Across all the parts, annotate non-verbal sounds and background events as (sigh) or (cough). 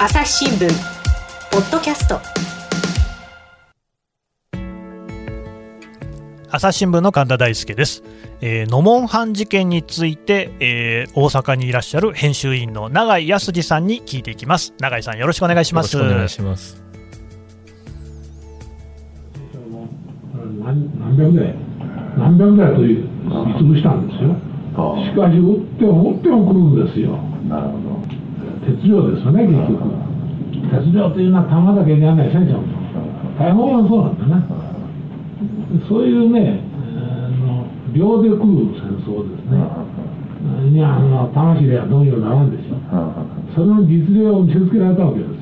朝日新聞ポッドキャスト。朝日新聞の神田大輔です、えー、野門藩事件について、えー、大阪にいらっしゃる編集員の永井康二さんに聞いていきます。永井さんよろしくお願いします。よろしくお願いします。何何百台何百台という潰したんですよ。しかし撃っても撃っても来るんですよ。なるほど鉄量ですよね結局。鉄量というのは弾だけじゃない戦車も大砲もそうなんだねそういうね、あの量で食う戦争ですね。にあの魂ではどうにもならんでしょそれの実例を見せつけられたわけですよ。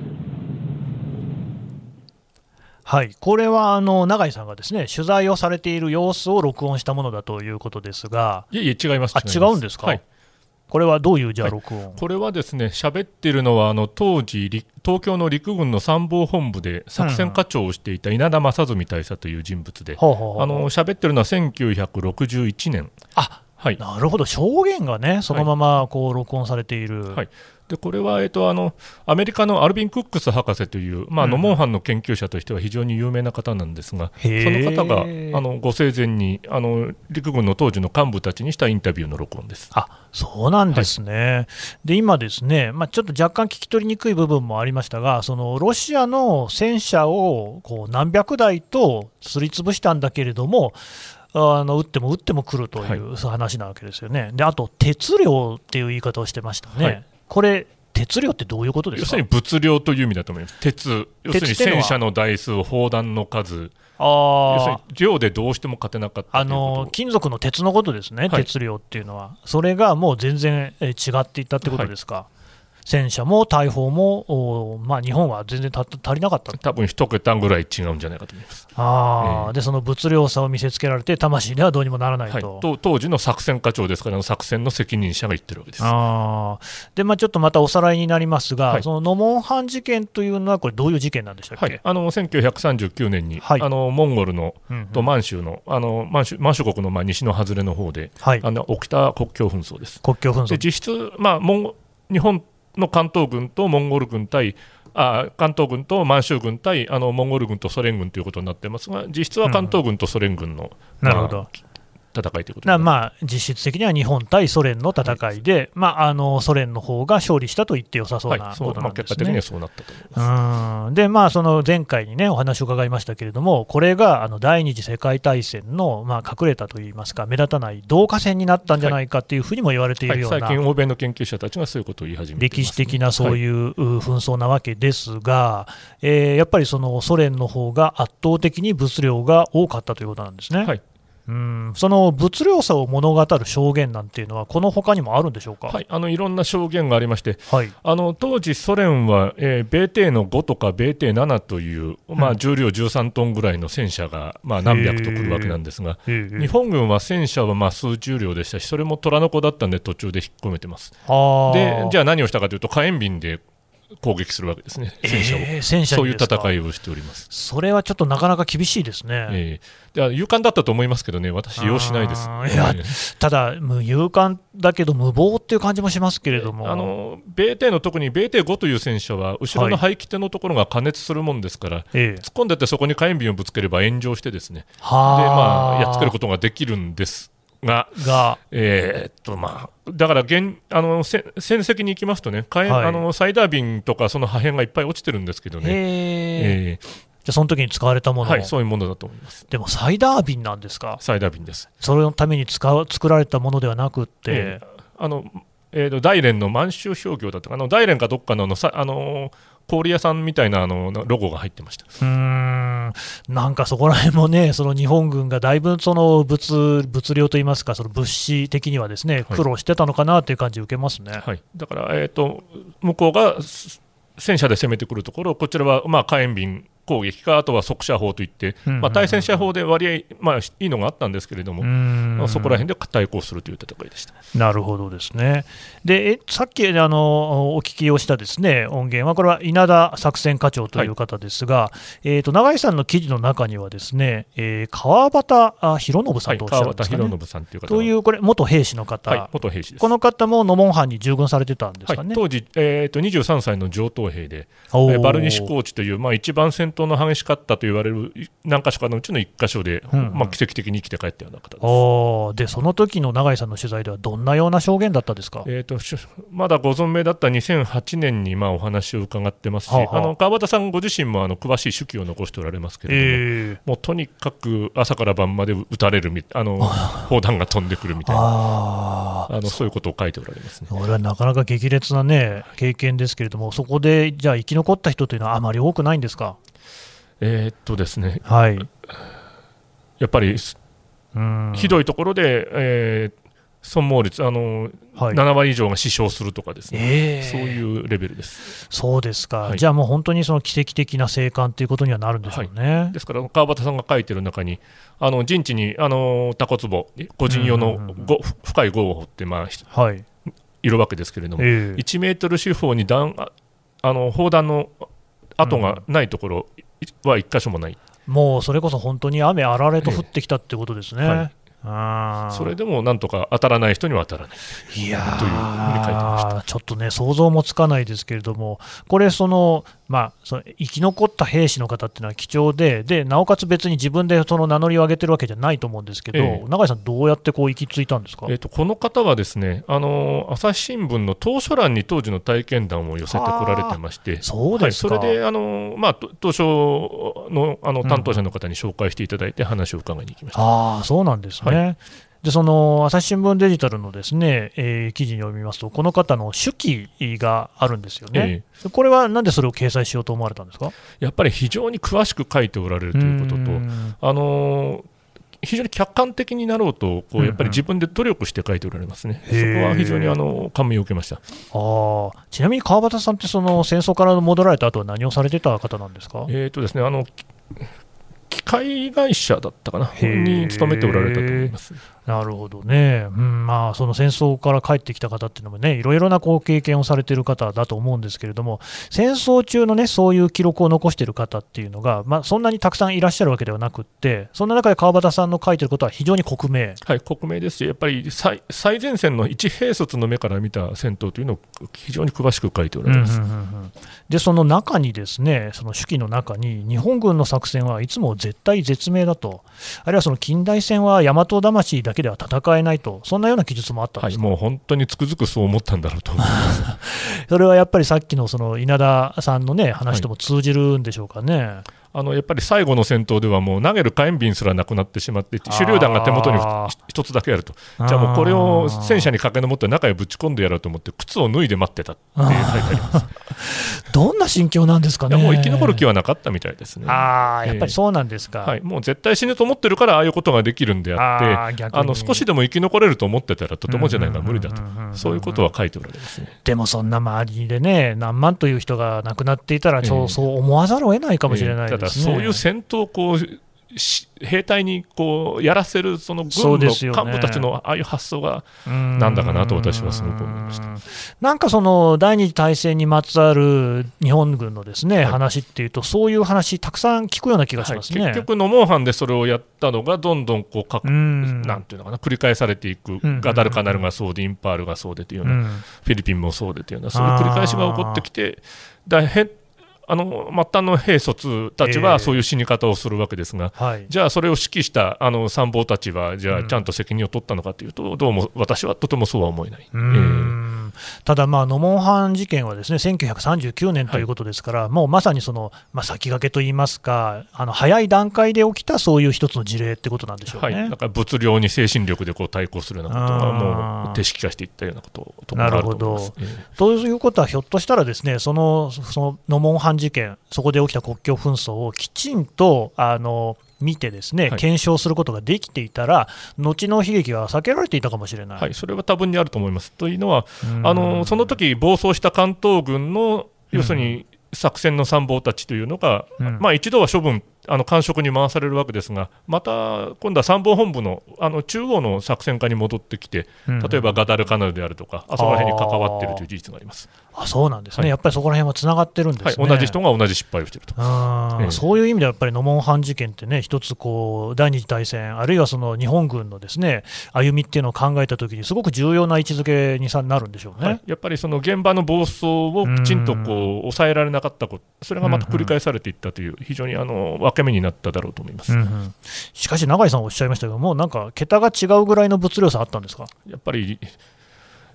はい、これはあの永井さんがですね取材をされている様子を録音したものだということですが、いえいえ、違います、あ違うんですか、はい、これはどういうじゃあ録音、これはですね、喋ってるのは、あの当時、東京の陸軍の参謀本部で作戦課長をしていた稲田正純大佐という人物で、ほうほうほう。あの喋ってるのは1961年。あはい、なるほど、証言がね、そのままこう録音されている。はい。でこれは、えっと、あのアメリカのアルビン・クックス博士という、まあ、ノモンハンの研究者としては非常に有名な方なんですが、その方があのご生前にあの陸軍の当時の幹部たちにしたインタビューの録音です。あそうなんですね、はい、で今、ですね、まあ、ちょっと若干聞き取りにくい部分もありましたが、そのロシアの戦車をこう何百台とすりつぶしたんだけれども、あの撃っても撃っても来るという、はい、話なわけですよね。であと鉄量っていう言い方をしてましたね。はい。これ、鉄量ってどういうことですか？要するに物量という意味だと思います、鉄、要するに戦車の台数、砲弾の数、あ要するに量でどうしても勝てなかったあの金属の鉄のことですね、はい、鉄量っていうのは、それがもう全然違っていったってことですか？はい戦車も大砲も、まあ、日本は全然足りなかった。多分一桁ぐらい違うんじゃないかと思います。あ、えー、でその物量差を見せつけられて、魂ではどうにもならないと、はい、当時の作戦課長ですから、作戦の責任者が言ってるわけです。あで、まあ、ちょっとまたおさらいになりますが、はい、そのノモンハン事件というのは、これ、どういう事件なんでしたっけ、はい、あの1939年に、あのモンゴルの、うんうん、と満州の、あの満州満州国のまあ西の外れの方で、あの起きた国境紛争です。国境紛争。で実質、まあ、モン日本の関東軍とモンゴル軍対あ関東軍と満州軍対あのモンゴル軍とソ連軍ということになってますが実質は関東軍とソ連軍の、うん、なるほど、戦いということまあ、実質的には日本対ソ連の戦いで、はい、まあ、あのソ連の方が勝利したと言ってよさそうなことなんですね、まあ、結果的にはそうなったとで、まあ、その前回にね、お話を伺いましたけれども、これがあの第二次世界大戦の、まあ、隠れたといいますか、目立たない導火線になったんじゃないかというふうにも言われているような、はい。はい、最近、欧米の研究者たちがそういうことを言い始めて、ね、歴史的なそういう紛争なわけですが、えー、やっぱりそのソ連の方が圧倒的に物量が多かったということなんですね。はいうん。その物量差を物語る証言なんていうのは、このほかにもあるんでしょうか、はい、あのいろんな証言がありまして、はい、あの当時、ソ連は、えー、米艇の5とか米艇7という、まあ、重量13トンぐらいの戦車が、まあ、何百と来るわけなんですが、日本軍は戦車はまあ数重量でしたし、それも虎の子だったんで、途中で引っ込めてます。でじゃあ何をしたかというと、火炎瓶で攻撃するわけですね、戦車を、えー、戦車そういう戦いをしております。それはちょっとなかなか厳しいですね、えー、勇敢だったと思いますけどね、私、用しないです。いやただ、勇敢だけど無謀っていう感じもしますけれども、あの米艇の特に米艇5という戦車は、後ろの排気艇のところが加熱するもんですから、はい、突っ込んでってそこに火炎瓶をぶつければ炎上して、ですね。で、まあ、やっつけることができるんです。が、が。えー、っとまあ、だから現あの戦績に行きますとね、はい、あのサイダー瓶とかその破片がいっぱい落ちてるんですけどね、えー、じゃあその時に使われたもの、はい、そういうものだと思います。でもサイダー瓶なんですか、サイダー瓶です。それのために使う作られたものではなくて、えー、あのえーと、大連の満州商業だったかな、大連かどっかのあのさあの氷屋さんみたいなあのロゴが入ってましたうんなんかそこら辺もね、その日本軍がだいぶその物物量といいますか、その物資的にはですね苦労してたのかなという感じを受けますね、はい、はい、だから、えーと、向こうが戦車で攻めてくるところ、こちらはまあ火炎瓶攻撃か、あとは速射砲といって、まあ、対戦車砲で割合、まあ、いいのがあったんですけれども、まあ、そこら辺で対抗するという戦いでした。なるほどですね。でえさっきあのお聞きをしたですね音源は、これは稲田作戦課長という方ですが、はい、えーと、永井さんの記事の中には、ですね、えー、川端博信さんとおっしゃるんですか、ね、はい、川端博信さんという方という、これ、元兵士の方、はい、元兵士です。この方も野門藩に従軍されてたんですかね、当時、えーと、23歳の上等兵で、えー、バルニシ高地という、まあ、一番戦闘の激しかったと言われる何か所かのうちの1か所で、うんうん、まあ、奇跡的に生きて帰ったような方です。でその時の永井さんの取材では、どんなような証言だったですか、えーと、まだご存命だった2008年にまあお話を伺ってますし、はあはあ、あの川端さんご自身もあの詳しい手記を残しておられますけれども、えー、もうとにかく朝から晩まで撃たれるあの (laughs) 砲弾が飛んでくるみたいなあのそういうことを書いておられますね。これはなかなか激烈な、ね、経験ですけれども、そこでじゃあ生き残った人というのはあまり多くないんですか？えー、っとですね、はい、やっぱりひどいところで、えー、損耗率あの、はい、7割以上が死傷するとかですね、えー、そういうレベルです。そうですか、はい、じゃあもう本当にその奇跡的な生還ということにはなるんでしょうね、はい、ですから川端さんが書いてる中にあの陣地にあのタコ壺個人用のご深い壕を掘って、まあはい、いるわけですけれども、えー、1メートル四方に弾あの砲弾の跡がないところは1箇所もない、もうそれこそ本当に雨あられと降ってきたってことですね。えーそれでもなんとか当たらない人には当たらない。いやというふうに書いてました。ちょっとね、想像もつかないですけれども、これ、そのまあ、その生き残った兵士の方っていうのは貴重で、でなおかつ別に自分でその名乗りを上げてるわけじゃないと思うんですけど、ええ、永井さん、どうやってこう行き着いたんですか、えーと、この方はですねあの朝日新聞の当初欄に当時の体験談を寄せてこられてまして、そうですはい、それであの、まあ、当初のあの担当者の方に紹介していただいて、話を伺いに行きました、うん、あそうなんですね。はいでその朝日新聞デジタルのですね、えー、記事に読みますと、この方の手記があるんですよね、ええ、これはなんでそれを掲載しようと思われたんですか？やっぱり非常に詳しく書いておられるということと、あのー非常に客観的になろうとこうやっぱり自分で努力して書いておられますね、うんうん、そこは非常にあの感銘を受けました。あちなみに川端さんってその戦争から戻られた後は何をされてた方なんですか、えーとですね、あの機械会社だったかなに勤めておられたと思います。なるほどね、うんまあ、その戦争から帰ってきた方っていうのもね、いろいろなこう経験をされている方だと思うんですけれども、戦争中のね、そういう記録を残している方っていうのが、まあ、そんなにたくさんいらっしゃるわけではなくって、そんな中で川端さんの書いてることは非常に克明。はい、克明ですし、やっぱり最最前線の一兵卒の目から見た戦闘というのを非常に詳しく書いておられます。うんうんうんうん、で、その中にですね、その手記の中に、日本軍の作戦はいつも絶対絶命だと、あるいはその近代戦は大和魂だけでは戦えないと、そんなような記述もあったんです、はい、もう本当につくづくそう思ったんだろうと思います。(laughs) それはやっぱりさっきのその稲田さんの、ね、話とも通じるんでしょうかね。はいあのやっぱり最後の戦闘ではもう投げる火炎瓶すらなくなってしまって手榴弾が手元に1つだけあると。じゃあもうこれを戦車に駆け上って中へぶち込んでやろうと思って靴を脱いで待ってたって書いてあります。(laughs) どんな心境なんですかね。もう生き残る気はなかったみたいですね。あやっぱりそうなんですか、はい、もう絶対死ぬと思ってるからああいうことができるんであってあの少しでも生き残れると思ってたらとてもじゃないか無理だとそういうことは書いておられますね。でもそんな周りでね何万という人が亡くなっていたらそうそう思わざるを得ないかもしれないですね、えー、ただそういう戦とこう兵隊にこうやらせるその軍の幹部たちのああいう発想がなんだかなと私はすごく思いました。なんかその第二次大戦にまつわる日本軍のですね、はい、話っていうと、そういう話、たくさん聞くような気がしますね、はい、結局、ノモンハンでそれをやったのが、どんどんこうかなんていうのかな、繰り返されていく、ガダルカナルがそうで、インパールがそうでというような、フィリピンもそうでというような、そういう繰り返しが起こってきて、だあの末端の兵卒たちはそういう死に方をするわけですが、えーはい、じゃあ、それを指揮したあの参謀たちは、じゃあ、ちゃんと責任を取ったのかというと、どうも私はとてもそうは思えない。えー、ただ、まあ、ノモンハン事件はですね1939年ということですから、はい、もうまさにその、まあ、先駆けといいますか、あの早い段階で起きたそういう一つの事例ってことなんでしょうね、はい、だから物量に精神力でこう対抗するようなことが、もう手式化していったようなこととなるほど、えー、ということは、ひょっとしたらですねそのそのノモンハン事件、そこで起きた国境紛争をきちんとあの見てですね、検証することができていたら、後の悲劇は避けられていたかもしれない、はい、それは多分にあると思います。というのは、あのその時暴走した関東軍の要するに、作戦の参謀たちというのが、うん、まあ、一度は処分、あの官職に回されるわけですが、また今度は参謀本部のあの中央の作戦課に戻ってきて、例えばガダルカナルであるとか、あそこら辺に関わっているという事実がありますあそうなんですね、はい、やっぱりそこら辺はつながってるんですね、はい、同じ人が同じ失敗をしていると、えー、そういう意味ではやっぱり野門藩事件ってね、一つこう、第二次大戦、あるいはその日本軍のですね歩みっていうのを考えたときに、すごく重要な位置づけになるんでしょうね、はい、やっぱりその現場の暴走をきちんとこう抑えられなかったこと、それがまた繰り返されていったという、非常にあの分け目になっただろうと思います、うんうん、しかし、永井さんおっしゃいましたけども、なんか桁が違うぐらいの物量差あったんですか？やっぱり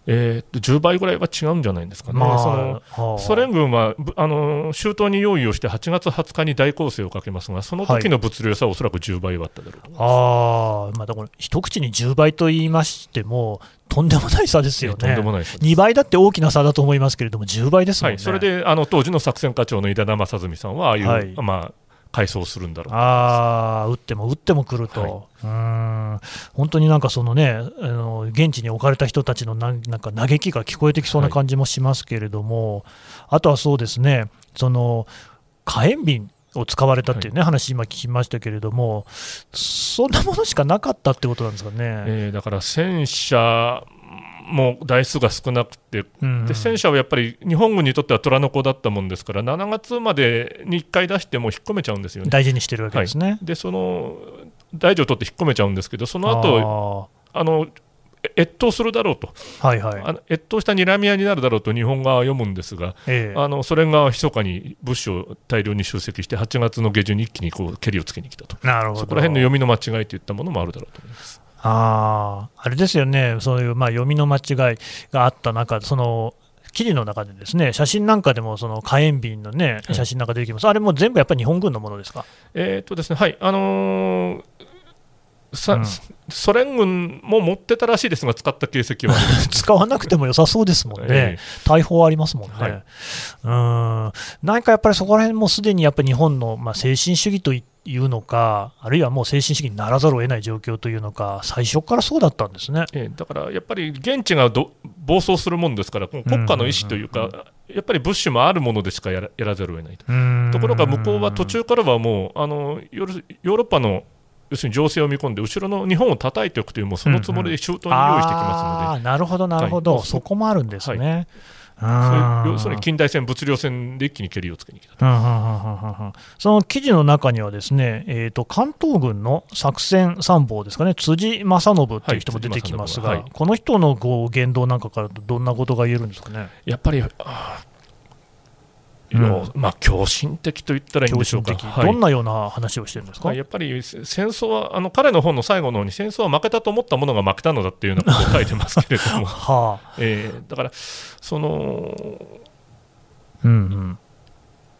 えー、10倍ぐらいは違うんじゃないですかね、まあ、そのソ連軍はあの周到に用意をして8月20日に大攻勢をかけますが、その時の物量差はおそらく10倍はあっただろうと思います、はい、あまあ、だから一口に10倍と言いましても、とんでもない差ですよね、とんでもない差2倍だって大きな差だと思いますけれども、10倍ですもんね、はい、それであの当時の作戦課長の稲田正純さんは、ああいう、はい、まあ、改装するんだろうあ打っても打っても来ると、はい、うん。本当になんかそのね、あの現地に置かれた人たちのなんか嘆きが聞こえてきそうな感じもしますけれども、はい、あとはそうですね、その火炎瓶を使われたっていうね、はい、話、今聞きましたけれども、そんなものしかなかったってことなんですかね。えー、だから戦車もう台数が少なくて、で戦車はやっぱり日本軍にとっては虎の子だったもんですから、7月までに1回出しても引っ込めちゃうんですよね。大事にしてるわけですね。はい、でその大事を取って引っ込めちゃうんですけど、その後あの越冬するだろうと、はいはい、あの越冬した睨み合いになるだろうと日本側は読むんですが、えあのソ連側は密かに物資を大量に集積して、8月の下旬に一気にこう蹴りをつけに来たと、なるほど。そこら辺の読みの間違いといったものもあるだろうと思います。ああれですよね、そういうまあ読みの間違いがあった中、その記事の中でですね写真なんかでもその火炎瓶のね写真なんか出てきます、あれも全部やっぱり日本軍のものですか？えー、っとですねはい。あのーさ、うん、ソ連軍も持ってたらしいですが、使った形跡は。(laughs) 使わなくても良さそうですもんね、えー、大砲ありますもんね、はい、うん。何かやっぱりそこら辺もすでにやっぱり日本の、まあ、精神主義といいうのか、あるいはもう精神主義にならざるを得ない状況というのか、最初からそうだったんですね、えー、だからやっぱり現地が暴走すするもんですから、国家の意思というか、やっぱり物資もあるものでしかやらざるを得ないと。ところが向こうは途中からはもうあのヨーロッパの要するに情勢を見込んで、後ろの日本を叩いておくという、もうそのつもりで周到に用意してきますので、なるほど、なるほど、はい、そこもあるんですね。はい要するに近代戦、物量戦で一気に蹴りをつけに来たその記事の中には、ですね、えーと、関東軍の作戦参謀ですかね、辻正信という人も出てきますが、はい、この人のこう言動なんかからどんなことが言えるんですかね？やっぱりうん、まあ、狂信的と言ったらいいんでしょうか、はい、どんなような話をしてるんですか、やっぱり戦争は、あの彼の本の最後の方に、戦争は負けたと思ったものが負けたのだっていうようなことを書いてますけれども、(laughs) はあ。えー、だから、その、うんうん、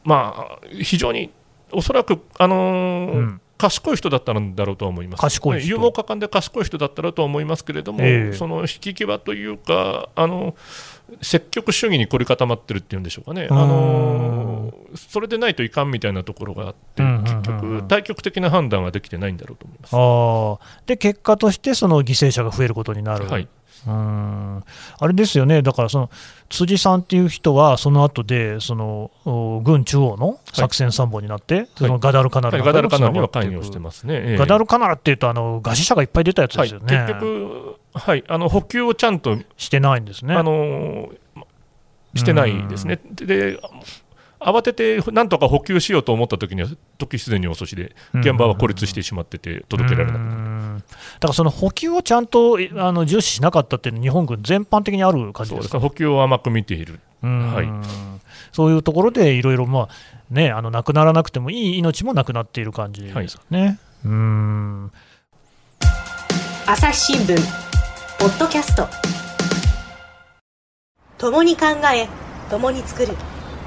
まあ、非常におそらく、あのーうん賢い人だったんだろうと思います。賢い勇猛果敢で賢い人だったらと思いますけれども、えー、その引き際というか、あの積極主義に凝り固まってるっていうんでしょうかね、あのそれでないといかんみたいなところがあって、結局、対極的な判断はできてないんだろうと思います。あで結果として、その犠牲者が増えることになる。はいうん。あれですよね、だからその辻さんっていう人は、その後でその軍中央の作戦参謀になって、はい、そのガダルカナル、はい、ガダルカナルには関与してますね、えー、ガダルカナルっていうと、あの餓死者がいっぱい出たやつですよね、はい、結局、はい、あの補給をちゃんとしてないんですね。あのしてないですね。で慌ててなんとか補給しようと思った時には時すでに遅しで現場は孤立してしまってて届けられなくなるだからその補給をちゃんとあの重視しなかったっていうのは日本軍全般的にある感じですか？補給を甘く見ている、はい、そういうところでいろいろまあねあの亡くならなくてもいい命もなくなっている感じですかね。はい、うん。朝日新聞ポッドキャスト。共に考え共に作る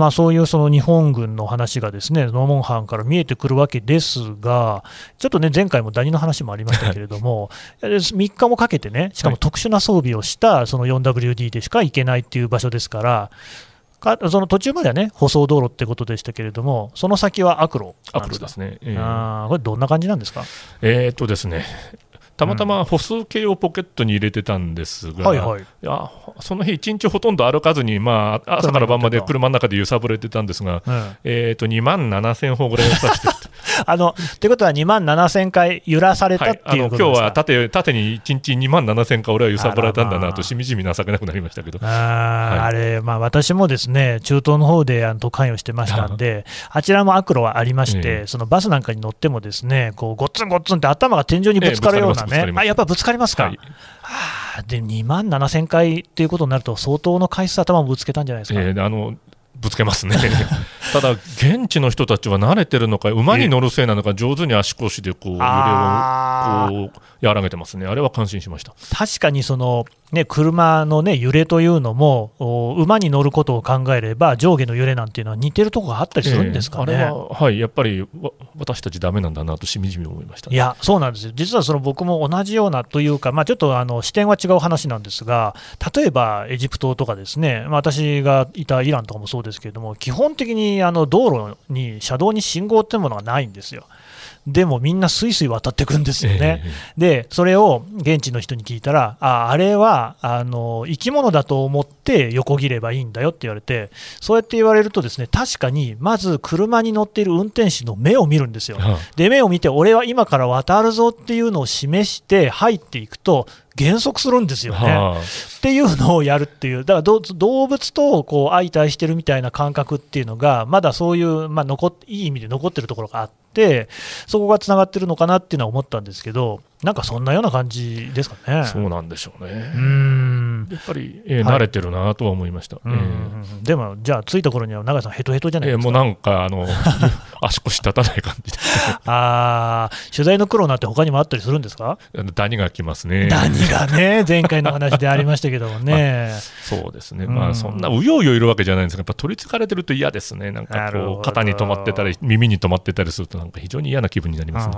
まあ、そういうその日本軍の話がですねノモンハンから見えてくるわけですが、ちょっとね、前回もダニの話もありましたけれども、3日もかけてね、しかも特殊な装備をしたその 4WD でしか行けないっていう場所ですから、かその途中まではね、舗装道路ってことでしたけれども、その先は悪路悪路ですね、えー、あこれ、どんな感じなんですか？えー、っとですねたまたま歩数計をポケットに入れてたんですが、はいはい、いやその日、一日ほとんど歩かずに、まあ、朝から晩まで車の中で揺さぶれてたんですが、うん、えー、と2万7000歩ぐらいを指してあのということは、2万7000回揺らされたっていうことですか、はい、今日は縦縦に1日2万7000回、俺は揺さぶられたんだなと、しみじみ情けなくなりましたけど、あはい、あれ、まあ、私もですね中東の方であの関与してましたんで、あちらも悪路はありまして、えー、そのバスなんかに乗っても、ですねこうごっつんごっつんって頭が天井にぶつかるようなね、えー、あやっぱぶつかりますか？はい。はあ、で2万7000回っていうことになると、相当の回数、頭をぶつけたんじゃないですか？えー、あのぶつけますね。(laughs) ただ、現地の人たちは慣れてるのか、馬に乗るせいなのか、上手に足腰でこう揺れをこう和らげてますね、あれは感心しました。確かにその、ね、車の、ね、揺れというのも、馬に乗ることを考えれば、上下の揺れなんていうのは似てるところがあったりするんですかね、えー、あれは、はい、やっぱり私たちだめなんだなとしみじみ思いました、ね、いや、そうなんですよ、実はその僕も同じようなというか、まあ、ちょっとあの視点は違う話なんですが、例えばエジプトとかですね、まあ、私がいたイランとかもそうですけれども、基本的にあの道路に、車道に信号っていうものがないんですよ。でもみんなすいすい渡ってくんですよね、えー、でそれを現地の人に聞いたら、ああれはあの生き物だと思って横切ればいいんだよって言われて、そうやって言われると、ですね確かにまず車に乗っている運転手の目を見るんですよ、で目を見て、俺は今から渡るぞっていうのを示して入っていくと、減速するんですよね、はあ、っていうのをやるっていう、だから動物とこう相対してるみたいな感覚っていうのが、まだそういう、まあ、残いい意味で残ってるところがあって、そこがつながってるのかなっていうのは思ったんですけど、なんかそんなような感じですかね。そうなんでしょうね。うんやっぱり、えー、慣れてるなとは思いました。はい、えー、でも、じゃあ、着いた頃には、永井さん、ヘトヘトじゃないですか。えー、もうなんか、あの (laughs) 足腰立たない感じ。で (laughs) あ取材の苦労なんて、他にもあったりするんですか？ダニが来ますね。ダニがね、(laughs) 前回の話でありましたけどもね。まあ、そうですね、まあ、そんなうようよいるわけじゃないんですが、やっぱ取りつかれてると嫌ですね、なんかこう、肩に止まってたり、耳に止まってたりすると、なんか非常に嫌な気分になりますね。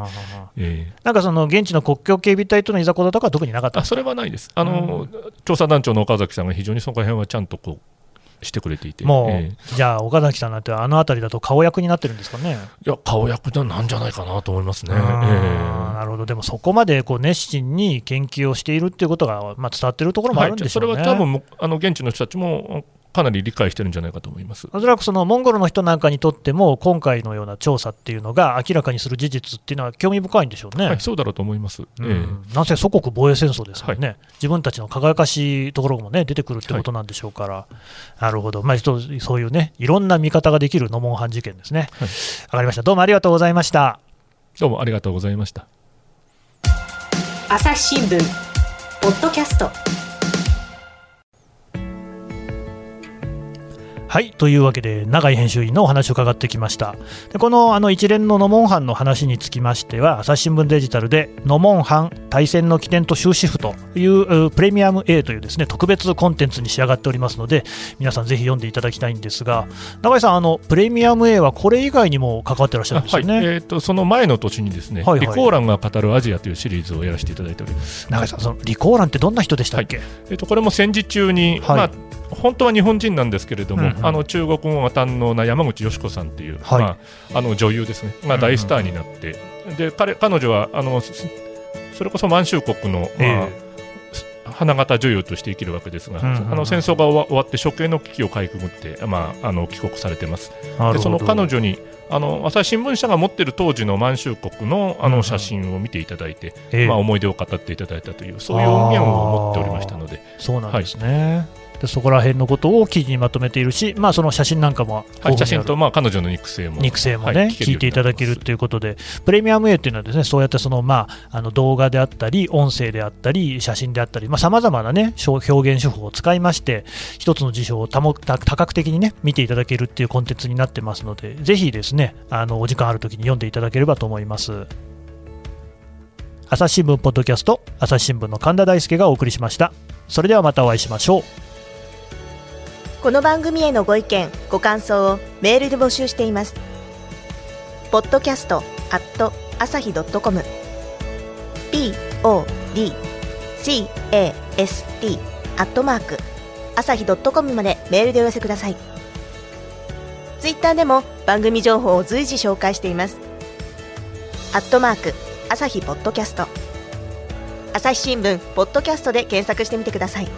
えー、なんかその現地の国境警備隊ととのいざこざとかは特になかったそれはないです。あの、うん、調査団長の岡崎さんが非常にその辺はちゃんとこうしてくれていて、もう、えー、じゃあ、岡崎さんなんて、あの辺りだと顔役になってるんですかね。いや、顔役なんじゃないかなと思いますね。えー、なるほど、でもそこまでこう熱心に研究をしているっていうことが、まあ、伝わってるところもあるんでしょうね、はい、それは多分あの現地の人たちもかなり理解してるんじゃないかと思います。おそらくそのモンゴルの人なんかにとっても、今回のような調査っていうのが明らかにする事実っていうのは興味深いんでしょうね、はい、そうだろうと思います、うん、えー、なんせ祖国防衛戦争ですからね、はい、自分たちの輝かしいところも、ね、出てくるってことなんでしょうから、はい、なるほど、まあ、そういうね、いろんな見方ができるノモンハン事件ですね。わ、かりました、どうもありがとうございました。どうもありがとうございました。朝日新聞ポッドキャストはいというわけで永井編集員のお話を伺ってきました。でこのあの一連のノモンハンの話につきましては朝日新聞デジタルでノモンハン対戦の起点と終止符というプレミアム A というですね特別コンテンツに仕上がっておりますので皆さんぜひ読んでいただきたいんですが永井さんあのプレミアム A はこれ以外にも関わってらっしゃるんですよね、はい、えーと、その前の年にですね、はいはい、リコーランが語るアジアというシリーズをやらせていただいております永井さんそのリコーランってどんな人でしたっけ、はい、えーと、これも戦時中に、はい、まあ本当は日本人なんですけれども、うんうん、あの中国語が堪能な山口淑子さんっていう、はい、まあ、あの女優ですね、まあ、大スターになって、うんうん、で彼彼女はあのそれこそ満州国の、まあ、花形女優として生きるわけですが、うんうんうん、あの戦争が終わって処刑の危機をかいくぐって、まあ、あの帰国されてます。でその彼女にあの朝日新聞社が持っている当時の満州国のあの写真を見ていただいて、うんうん、まあ、思い出を語っていただいたというそういう音源を持っておりましたので。そうなんですね、はいでそこら辺のことを記事にまとめているし、まあ、その写真なんかも、はい、写真とまあ彼女の肉声も肉声もね、はい、聞いていただけるということで、プレミアム A っていうのはですねそうやってその、まあ、あの動画であったり、音声であったり、写真であったり、さまざ、まな、ね、表現手法を使いまして、一つの事象を多角的に、ね、見ていただけるっていうコンテンツになってますので、ぜひですねあのお時間あるときに読んでいただければと思います。朝日新聞ポッドキャスト朝日新聞の神田大輔がお送りしました。それではまたお会いしましょうこの番組へのご意見ご感想をメールで募集しています。ポッドキャストアット朝日ドットコム。podcast アットマーク朝日ドットコムまでメールでお寄せください。ツイッターでも番組情報を随時紹介しています。アットマーク朝日ポッドキャスト。朝日新聞ポッドキャストで検索してみてください。